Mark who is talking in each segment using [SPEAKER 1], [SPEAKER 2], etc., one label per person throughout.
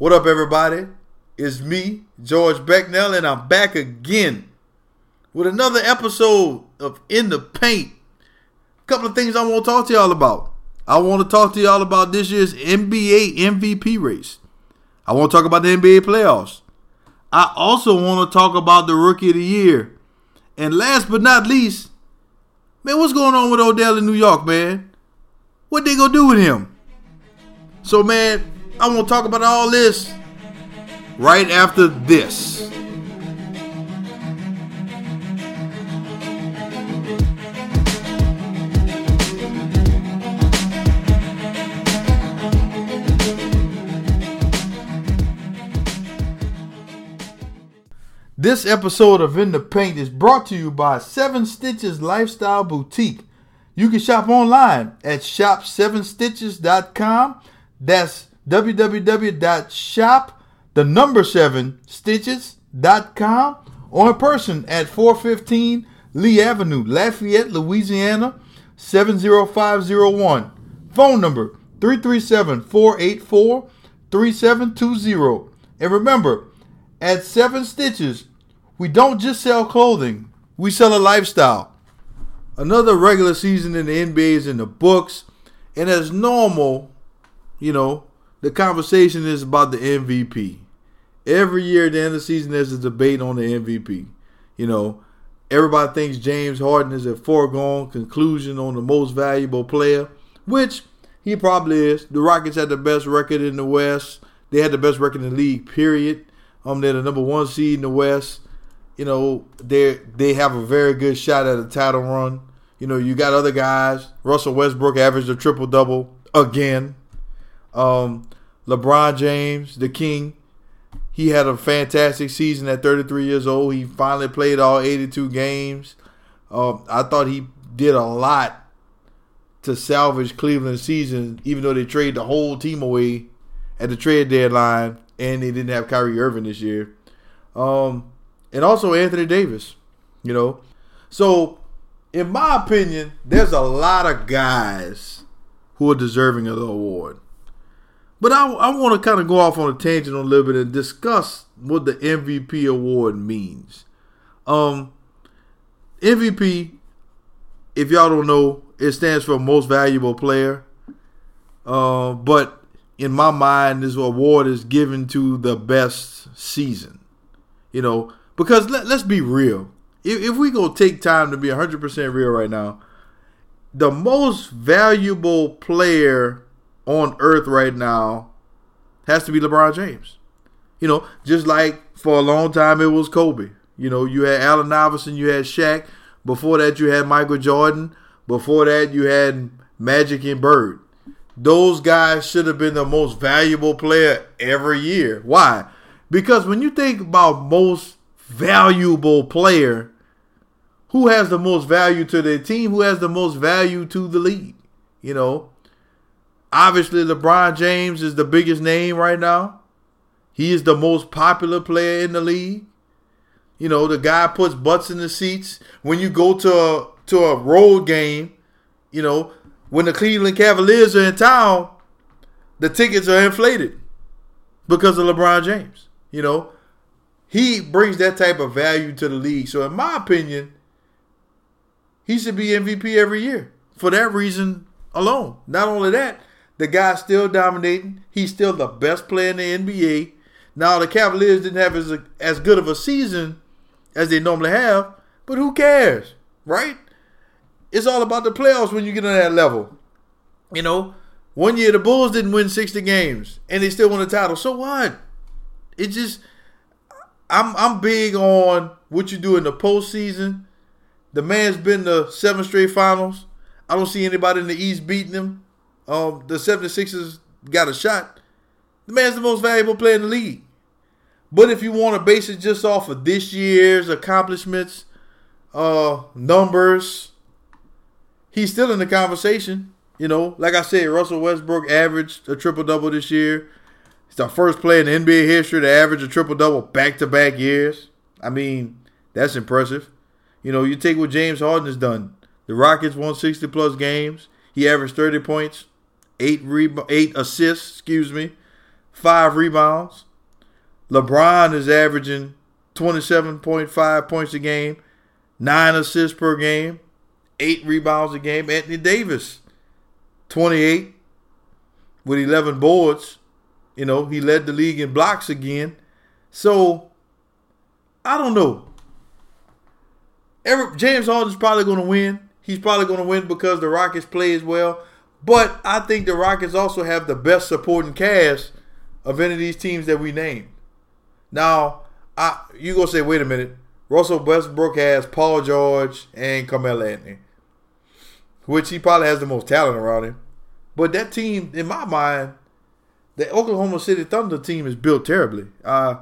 [SPEAKER 1] What up, everybody? It's me, George Becnel, and I'm back again with another episode of In the Paint. A couple of things I want to talk to y'all about. I want to talk to y'all about this year's NBA MVP race. I want to talk about the NBA playoffs. I also want to talk about the rookie of the year. And last but not least, man, what's going on with Odell in New York, man? What they gonna do with him? So, man, I want to talk about all this right after this. This episode of In the Paint is brought to you by Seven Stitches Lifestyle Boutique. You can shop online at shop7stitches.com. That's www.shop the number 7 stitches.com or in person at 415 Lee Avenue, Lafayette, Louisiana 70501. Phone number 337-484-3720. And remember, at 7 Stitches, we don't just sell clothing, we sell a lifestyle. Another regular season in the NBA is in the books, and as normal, you know, the conversation is about the MVP. Every year at the end of the season, there's a debate on the MVP. You know, everybody thinks James Harden is a foregone conclusion on the most valuable player, which he probably is. The Rockets had the best record in the West. They had the best record in the league, period. Um, they're the number one seed in the West. You know, they they have a very good shot at a title run. You know, you got other guys. Russell Westbrook averaged a triple double again. Um, LeBron James, the king, he had a fantastic season at 33 years old. He finally played all 82 games. Um, I thought he did a lot to salvage Cleveland's season, even though they traded the whole team away at the trade deadline, and they didn't have Kyrie Irving this year. Um, and also Anthony Davis, you know. So, in my opinion, there's a lot of guys who are deserving of the award. But I, I want to kind of go off on a tangent a little bit and discuss what the MVP award means. Um, MVP, if y'all don't know, it stands for most valuable player. Uh, but in my mind, this award is given to the best season. You know, because let, let's be real. If, if we go take time to be 100% real right now, the most valuable player on earth right now has to be LeBron James. You know, just like for a long time it was Kobe. You know, you had Allen Iverson, you had Shaq. Before that, you had Michael Jordan. Before that, you had Magic and Bird. Those guys should have been the most valuable player every year. Why? Because when you think about most valuable player, who has the most value to their team? Who has the most value to the league? You know, Obviously, LeBron James is the biggest name right now. He is the most popular player in the league. You know, the guy puts butts in the seats. When you go to a to a road game, you know, when the Cleveland Cavaliers are in town, the tickets are inflated because of LeBron James. You know, he brings that type of value to the league. So, in my opinion, he should be MVP every year for that reason alone. Not only that, the guy's still dominating. He's still the best player in the NBA. Now the Cavaliers didn't have as, as good of a season as they normally have, but who cares, right? It's all about the playoffs when you get on that level. You know, one year the Bulls didn't win 60 games and they still won the title. So what? It just I'm I'm big on what you do in the postseason. The man's been to seven straight finals. I don't see anybody in the East beating him um, the 76ers got a shot. The man's the most valuable player in the league. But if you want to base it just off of this year's accomplishments, uh, numbers, he's still in the conversation. You know, like I said, Russell Westbrook averaged a triple double this year. He's the first player in NBA history to average a triple double back to back years. I mean, that's impressive. You know, you take what James Harden has done. The Rockets won 60 plus games. He averaged 30 points, eight rebound, eight assists, excuse me, five rebounds. LeBron is averaging 27.5 points a game, nine assists per game, eight rebounds a game. Anthony Davis, 28 with 11 boards. You know, he led the league in blocks again. So, I don't know. Every, James Harden's probably going to win. He's probably going to win because the Rockets play as well. But I think the Rockets also have the best supporting cast of any of these teams that we named. Now, I you gonna say, wait a minute. Russell Westbrook has Paul George and Carmelo Anthony, which he probably has the most talent around him. But that team, in my mind, the Oklahoma City Thunder team is built terribly. Uh,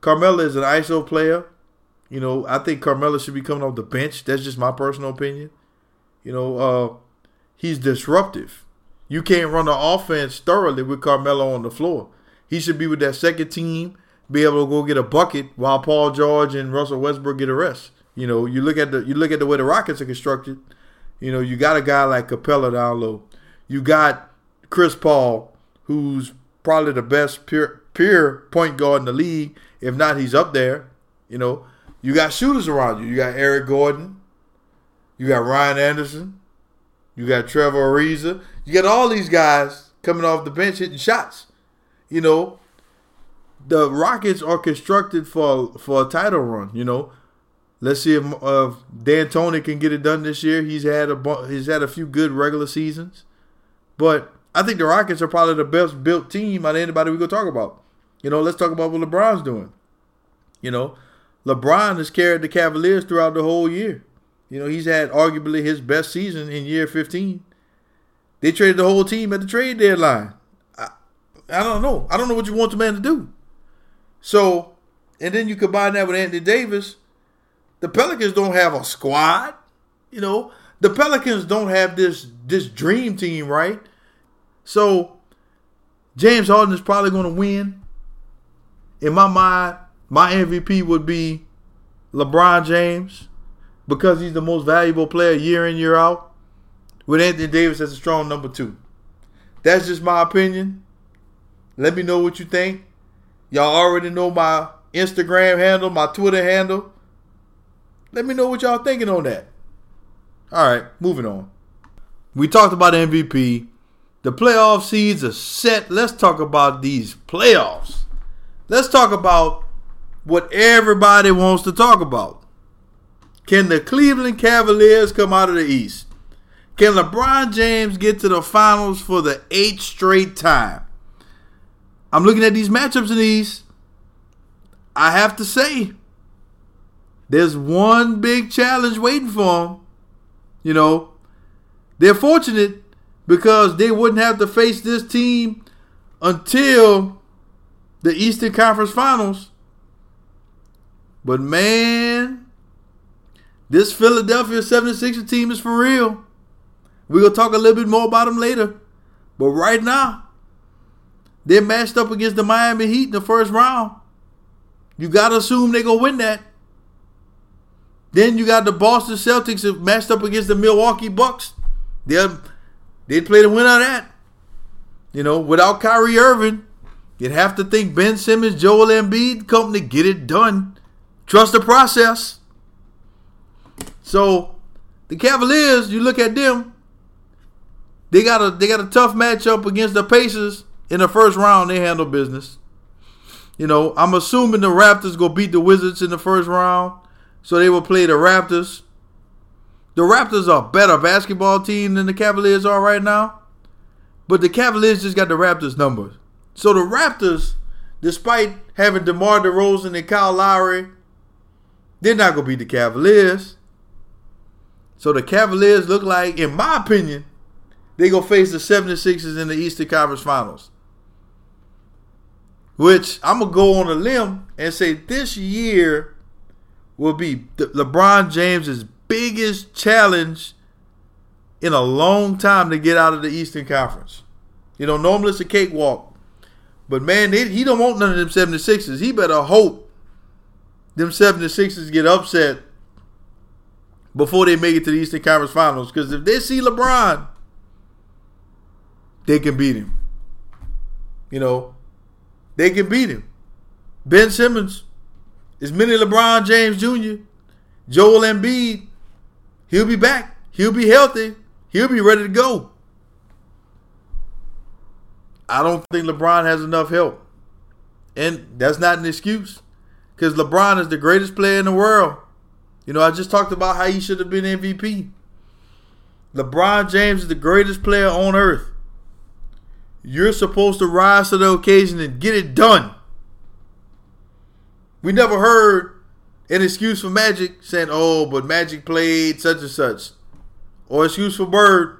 [SPEAKER 1] Carmelo is an ISO player. You know, I think Carmelo should be coming off the bench. That's just my personal opinion. You know, uh, he's disruptive. You can't run the offense thoroughly with Carmelo on the floor. He should be with that second team be able to go get a bucket while Paul George and Russell Westbrook get a rest. You know, you look at the you look at the way the Rockets are constructed. You know, you got a guy like Capela down low. You got Chris Paul, who's probably the best pure pure point guard in the league. If not, he's up there. You know, you got shooters around you. You got Eric Gordon. You got Ryan Anderson. You got Trevor Ariza. You got all these guys coming off the bench hitting shots. You know, the Rockets are constructed for for a title run. You know, let's see if uh, D'Antoni can get it done this year. He's had a he's had a few good regular seasons, but I think the Rockets are probably the best built team out of anybody we gonna talk about. You know, let's talk about what LeBron's doing. You know, LeBron has carried the Cavaliers throughout the whole year. You know, he's had arguably his best season in year 15. They traded the whole team at the trade deadline. I, I don't know. I don't know what you want the man to do. So, and then you combine that with Anthony Davis. The Pelicans don't have a squad. You know, the Pelicans don't have this this dream team, right? So, James Harden is probably going to win. In my mind, my MVP would be LeBron James because he's the most valuable player year in year out. With Anthony Davis as a strong number two. That's just my opinion. Let me know what you think. Y'all already know my Instagram handle, my Twitter handle. Let me know what y'all thinking on that. All right, moving on. We talked about MVP. The playoff seeds are set. Let's talk about these playoffs. Let's talk about what everybody wants to talk about. Can the Cleveland Cavaliers come out of the East? Can LeBron James get to the finals for the eighth straight time? I'm looking at these matchups in these. I have to say, there's one big challenge waiting for them. You know, they're fortunate because they wouldn't have to face this team until the Eastern Conference Finals. But man, this Philadelphia 76er team is for real. We're going to talk a little bit more about them later. But right now, they're matched up against the Miami Heat in the first round. You got to assume they're going to win that. Then you got the Boston Celtics matched up against the Milwaukee Bucks. They'll, they'd play the winner of that. You know, without Kyrie Irving, you'd have to think Ben Simmons, Joel Embiid, company get it done. Trust the process. So the Cavaliers, you look at them, they got a they got a tough matchup against the Pacers in the first round, they handle business. You know, I'm assuming the Raptors go beat the Wizards in the first round, so they will play the Raptors. The Raptors are a better basketball team than the Cavaliers are right now, but the Cavaliers just got the Raptors numbers. So the Raptors, despite having DeMar DeRozan and Kyle Lowry, they're not gonna beat the Cavaliers. So the Cavaliers look like, in my opinion, they gonna face the 76ers in the Eastern Conference Finals. Which I'm gonna go on a limb and say this year will be LeBron James's biggest challenge in a long time to get out of the Eastern Conference. You know, normally it's a cakewalk. But man, he don't want none of them 76ers. He better hope them 76ers get upset before they make it to the Eastern Conference Finals. Because if they see LeBron, they can beat him. You know, they can beat him. Ben Simmons is mini LeBron James Jr. Joel Embiid, he'll be back. He'll be healthy. He'll be ready to go. I don't think LeBron has enough help. And that's not an excuse because LeBron is the greatest player in the world. You know, I just talked about how he should have been MVP. LeBron James is the greatest player on earth. You're supposed to rise to the occasion and get it done. We never heard an excuse for Magic saying, oh, but Magic played such and such. Or excuse for Bird.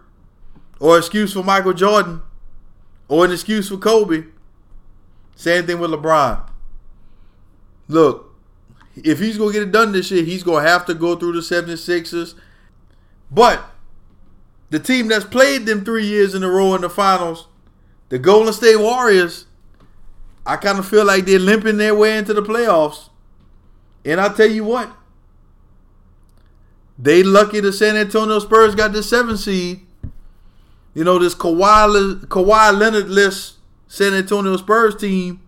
[SPEAKER 1] Or excuse for Michael Jordan. Or an excuse for Kobe. Same thing with LeBron. Look, if he's going to get it done this year, he's going to have to go through the 76ers. But the team that's played them three years in a row in the finals, the Golden State Warriors, I kind of feel like they're limping their way into the playoffs. And I'll tell you what, they lucky the San Antonio Spurs got the seven seed. You know, this Kawhi, Kawhi Leonard list San Antonio Spurs team,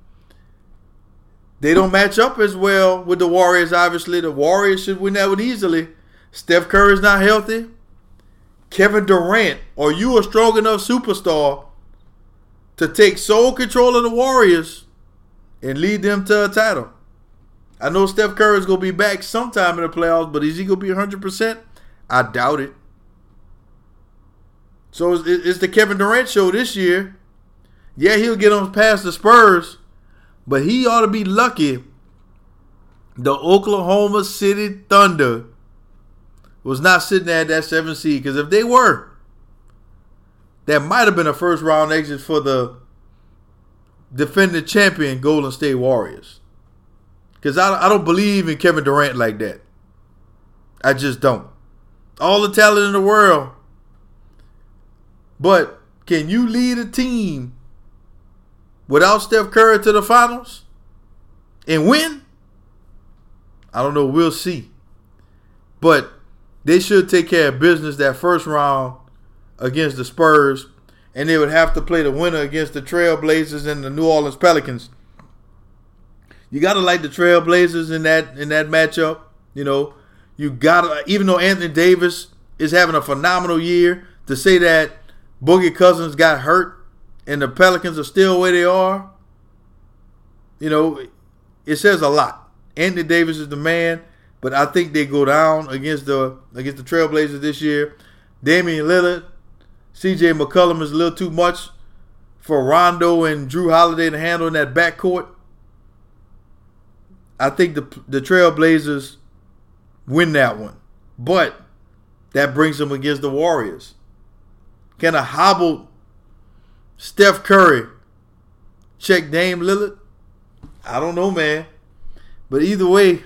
[SPEAKER 1] they don't match up as well with the Warriors, obviously. The Warriors should win that one easily. Steph Curry's not healthy. Kevin Durant, are you a strong enough superstar to take sole control of the Warriors and lead them to a title? I know Steph Curry is going to be back sometime in the playoffs, but is he going to be 100%? I doubt it. So it's the Kevin Durant show this year. Yeah, he'll get on past the Spurs, but he ought to be lucky the Oklahoma City Thunder was not sitting at that seven seed. Because if they were, that might have been a first round exit for the defending champion Golden State Warriors. Because I, I don't believe in Kevin Durant like that. I just don't. All the talent in the world. But can you lead a team without Steph Curry to the finals and win? I don't know. We'll see. But they should take care of business that first round against the Spurs, and they would have to play the winner against the Trailblazers and the New Orleans Pelicans. You gotta like the Trailblazers in that in that matchup. You know, you gotta even though Anthony Davis is having a phenomenal year, to say that Boogie Cousins got hurt and the Pelicans are still where they are, you know, it says a lot. Anthony Davis is the man. But I think they go down against the against the Trailblazers this year. Damian Lillard, CJ McCollum is a little too much for Rondo and Jrue Holiday to handle in that backcourt. I think the the Trailblazers win that one. But that brings them against the Warriors. Can a hobbled Steph Curry check Dame Lillard? I don't know, man. But either way,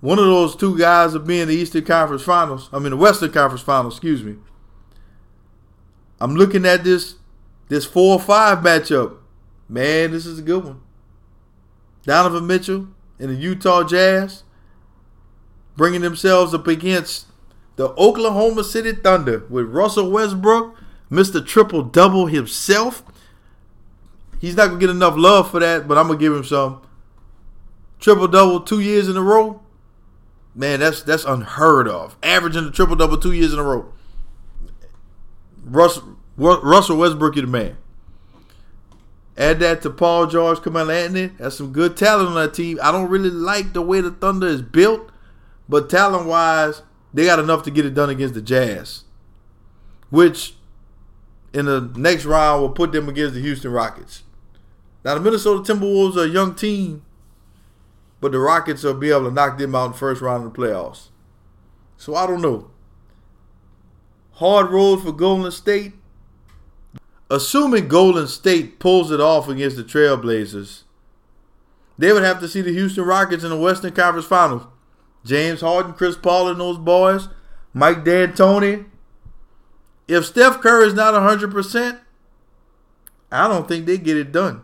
[SPEAKER 1] one of those two guys will be in the Eastern Conference Finals. I mean, the Western Conference Finals. Excuse me. I'm looking at this this four five matchup. Man, this is a good one. Donovan Mitchell and the Utah Jazz bringing themselves up against the Oklahoma City Thunder with Russell Westbrook, Mr. Triple Double himself. He's not gonna get enough love for that, but I'm gonna give him some. Triple double two years in a row. Man, that's that's unheard of. Averaging a triple double two years in a row. Russell, Russell Westbrook, you the man. Add that to Paul George, Carmelo Anthony. That's some good talent on that team. I don't really like the way the Thunder is built, but talent wise, they got enough to get it done against the Jazz, which in the next round will put them against the Houston Rockets. Now the Minnesota Timberwolves are a young team, but the Rockets will be able to knock them out in the first round of the playoffs. So I don't know. Hard road for Golden State. Assuming Golden State pulls it off against the Trailblazers, they would have to see the Houston Rockets in the Western Conference Finals. James Harden, Chris Paul, and those boys, Mike D'Antoni. If Steph Curry is not 100%, I don't think they get it done.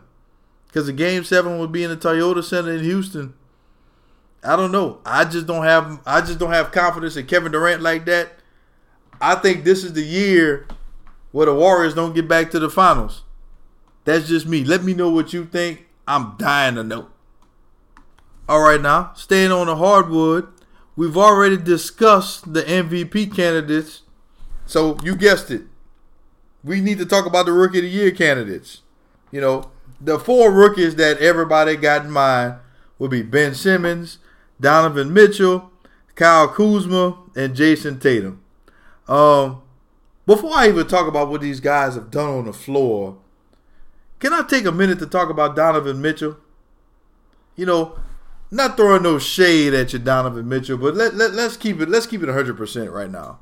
[SPEAKER 1] Because the game seven would be in the Toyota Center in Houston. I don't know. I just don't have I just don't have confidence in Kevin Durant like that. I think this is the year where the Warriors don't get back to the finals. That's just me. Let me know what you think. I'm dying to know. All right, now, staying on the hardwood, we've already discussed the MVP candidates. So you guessed it. We need to talk about the rookie of the year candidates. You know, the four rookies that everybody got in mind would be Ben Simmons, Donovan Mitchell, Kyle Kuzma, and Jayson Tatum. Um, before I even talk about what these guys have done on the floor, can I take a minute to talk about Donovan Mitchell? You know, not throwing no shade at you, Donovan Mitchell, but let, let, let's keep it let's keep it 100% right now.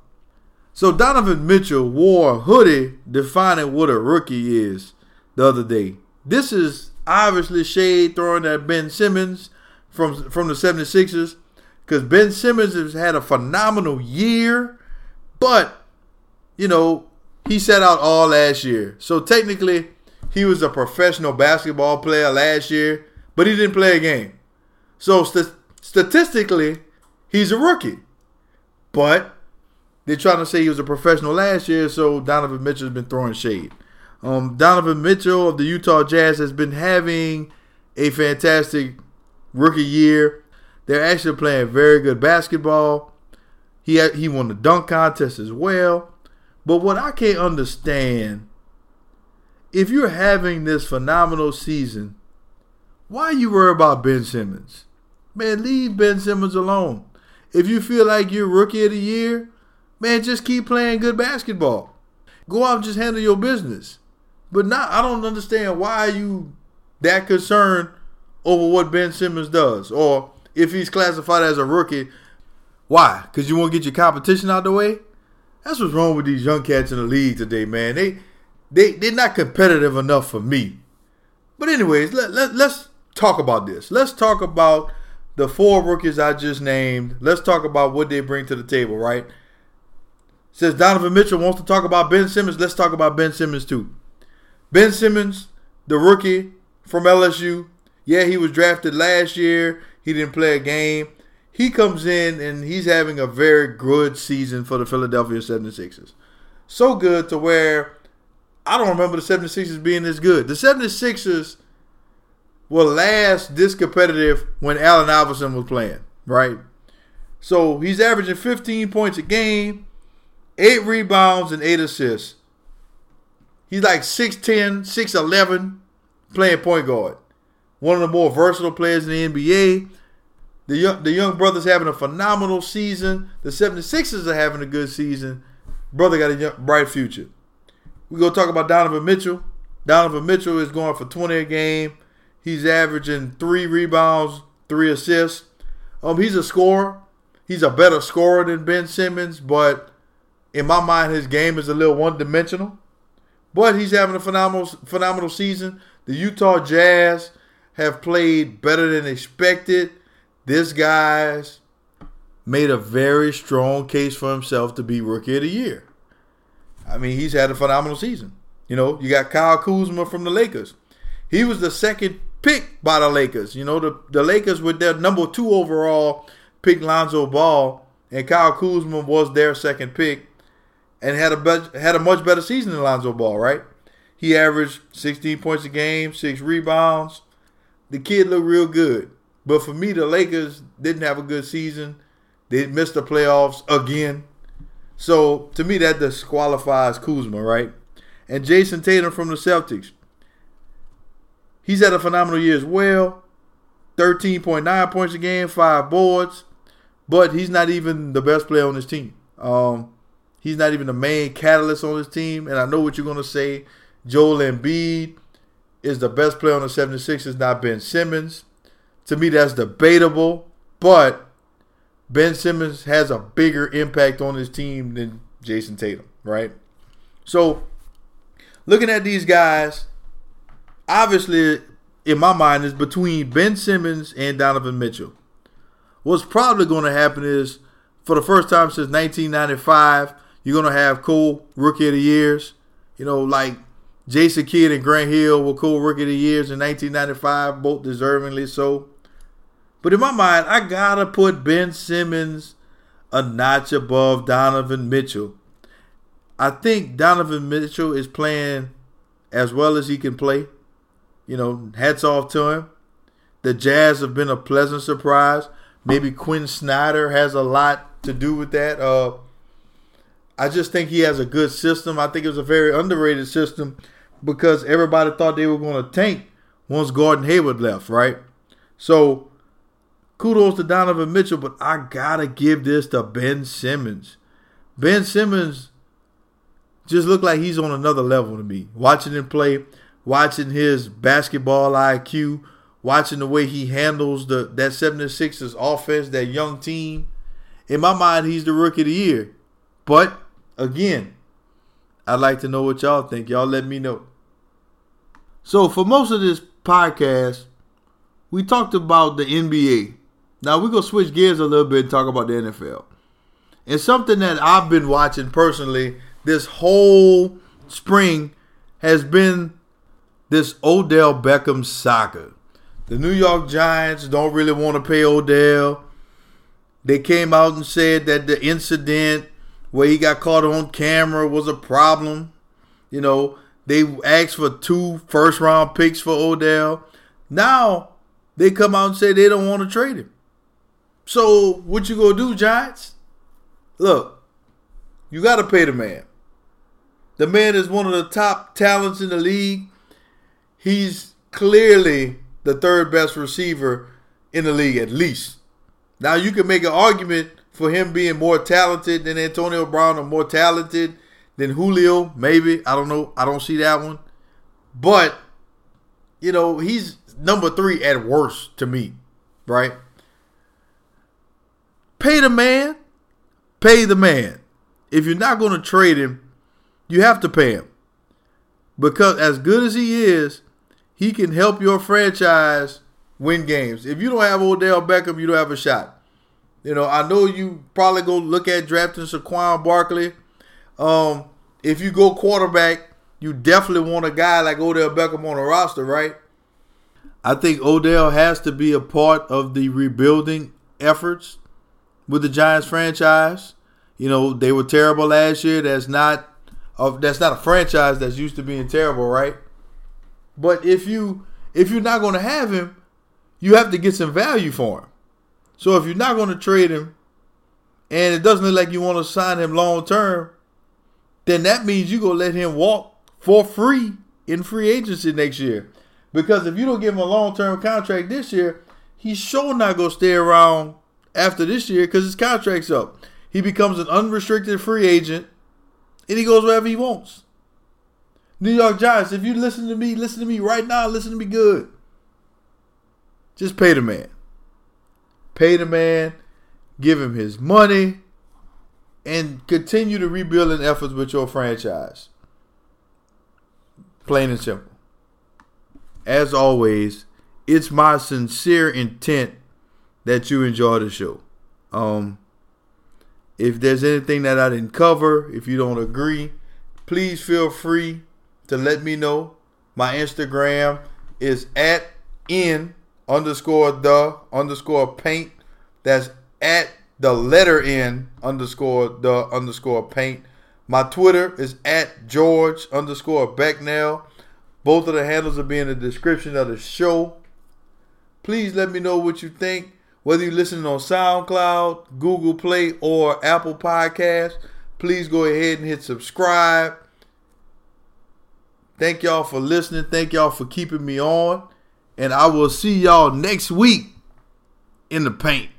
[SPEAKER 1] So Donovan Mitchell wore a hoodie defining what a rookie is the other day. This is obviously shade throwing at Ben Simmons from from the 76ers because Ben Simmons has had a phenomenal year, but you know, he set out all last year. So technically, he was a professional basketball player last year, but he didn't play a game. So st- statistically, he's a rookie. But they're trying to say he was a professional last year, so Donovan Mitchell's been throwing shade. Um, Donovan Mitchell of the Utah Jazz has been having a fantastic rookie year. They're actually playing very good basketball. He had, he won the dunk contest as well. But what I can't understand, if you're having this phenomenal season, why are you worry about Ben Simmons? Man, leave Ben Simmons alone. If you feel like you're rookie of the year, man, just keep playing good basketball. Go out and just handle your business. But not I don't understand why you that concerned over what Ben Simmons does. Or if he's classified as a rookie, why? Because you want to get your competition out the way? That's what's wrong with these young cats in the league today, man. They they they're not competitive enough for me. But anyways, let, let let's talk about this. Let's talk about the four rookies I just named. Let's talk about what they bring to the table, right? Says Donovan Mitchell wants to talk about Ben Simmons. Let's talk about Ben Simmons too. Ben Simmons, the rookie from LSU. Yeah, he was drafted last year. He didn't play a game. He comes in and he's having a very good season for the Philadelphia 76ers. So good to where I don't remember the 76ers being this good. The 76ers were last this competitive when Allen Iverson was playing, right? So he's averaging 15 points a game, eight rebounds, and eight assists. He's like 6'10, 6'11, playing point guard. One of the more versatile players in the NBA. The young, the young brother's having a phenomenal season. The 76ers are having a good season. Brother got a young, bright future. We're going to talk about Donovan Mitchell. Donovan Mitchell is going for 20 a game. He's averaging three rebounds, three assists. Um, he's a scorer. He's a better scorer than Ben Simmons, but in my mind, his game is a little one dimensional. But he's having a phenomenal, phenomenal season. The Utah Jazz have played better than expected. This guy's made a very strong case for himself to be Rookie of the Year. I mean, he's had a phenomenal season. You know, you got Kyle Kuzma from the Lakers. He was the second pick by the Lakers. You know, the, the Lakers with their number two overall pick Lonzo Ball, and Kyle Kuzma was their second pick, and had a had a much better season than Lonzo Ball. Right? He averaged 16 points a game, six rebounds. The kid looked real good. But for me, the Lakers didn't have a good season. They missed the playoffs again. So to me, that disqualifies Kuzma, right? And Jayson Tatum from the Celtics. He's had a phenomenal year as well. 13.9 points a game, five boards. But he's not even the best player on his team. Um, he's not even the main catalyst on his team. And I know what you're going to say. Joel Embiid is the best player on the 76ers, not Ben Simmons. To me, that's debatable. But Ben Simmons has a bigger impact on his team than Jayson Tatum, right? So, looking at these guys, obviously, in my mind, is between Ben Simmons and Donovan Mitchell. What's probably going to happen is, for the first time since 1995, you're to have cool rookie of the years. You know, like Jason Kidd and Grant Hill were cool rookie of the years in 1995, both deservingly so. But in my mind, I gotta put Ben Simmons a notch above Donovan Mitchell. I think Donovan Mitchell is playing as well as he can play. You know, hats off to him. The Jazz have been a pleasant surprise. Maybe Quin Snyder has a lot to do with that. Uh, I just think he has a good system. I think it was a very underrated system because everybody thought they were going to tank once Gordon Hayward left, right? So kudos to Donovan Mitchell, but I gotta give this to Ben Simmons. Ben Simmons just looked like he's on another level to me. Watching him play, watching his basketball IQ, watching the way he handles the that 76ers offense, that young team. In my mind, he's the rookie of the year. But again, I'd like to know what y'all think. Y'all let me know. So for most of this podcast, we talked about the NBA. Now we're gonna switch gears a little bit and talk about the NFL. And something that I've been watching personally this whole spring has been this Odell Beckham saga. The New York Giants don't really want to pay Odell. They came out and said that the incident where he got caught on camera was a problem. You know, they asked for two first round picks for Odell. Now they come out and say they don't want to trade him. So what you gonna do, Giants? Look, you gotta pay the man. The man is one of the top talents in the league. He's clearly the third best receiver in the league, at least. Now you can make an argument for him being more talented than Antonio Brown or more talented than Julio, maybe. I don't know. I don't see that one. But, you know, he's number three at worst to me, right? Pay the man. Pay the man. If you're not going to trade him, you have to pay him. Because as good as he is, he can help your franchise win games. If you don't have Odell Beckham, you don't have a shot. You know, I know you probably go look at drafting Saquon Barkley. Um, if you go quarterback, you definitely want a guy like Odell Beckham on the roster, right? I think Odell has to be a part of the rebuilding efforts with the Giants franchise. You know, they were terrible last year. That's not of that's not a franchise that's used to being terrible, right? But if you if you're not going to have him, you have to get some value for him. So if you're not going to trade him, and it doesn't look like you want to sign him long term, then that means you're gonna let him walk for free in free agency next year. Because if you don't give him a long term contract this year, he's sure not gonna stay around after this year because his contract's up. He becomes an unrestricted free agent and he goes wherever he wants. New York Giants, if you listen to me, listen to me right now, listen to me good. Just pay the man. Pay the man, give him his money, and continue the rebuilding efforts with your franchise. Plain and simple. As always, it's my sincere intent that you enjoy the show. Um, if there's anything that I didn't cover, if you don't agree, please feel free to let me know. My Instagram is at in underscore the underscore paint. That's at the letter N underscore the underscore paint. My Twitter is at George underscore Becnel. Both of the handles will be in the description of the show. Please let me know what you think. Whether you're listening on SoundCloud, Google Play, or Apple Podcasts, please go ahead and hit subscribe. Thank y'all for listening. Thank y'all for keeping me on. And I will see y'all next week in the paint.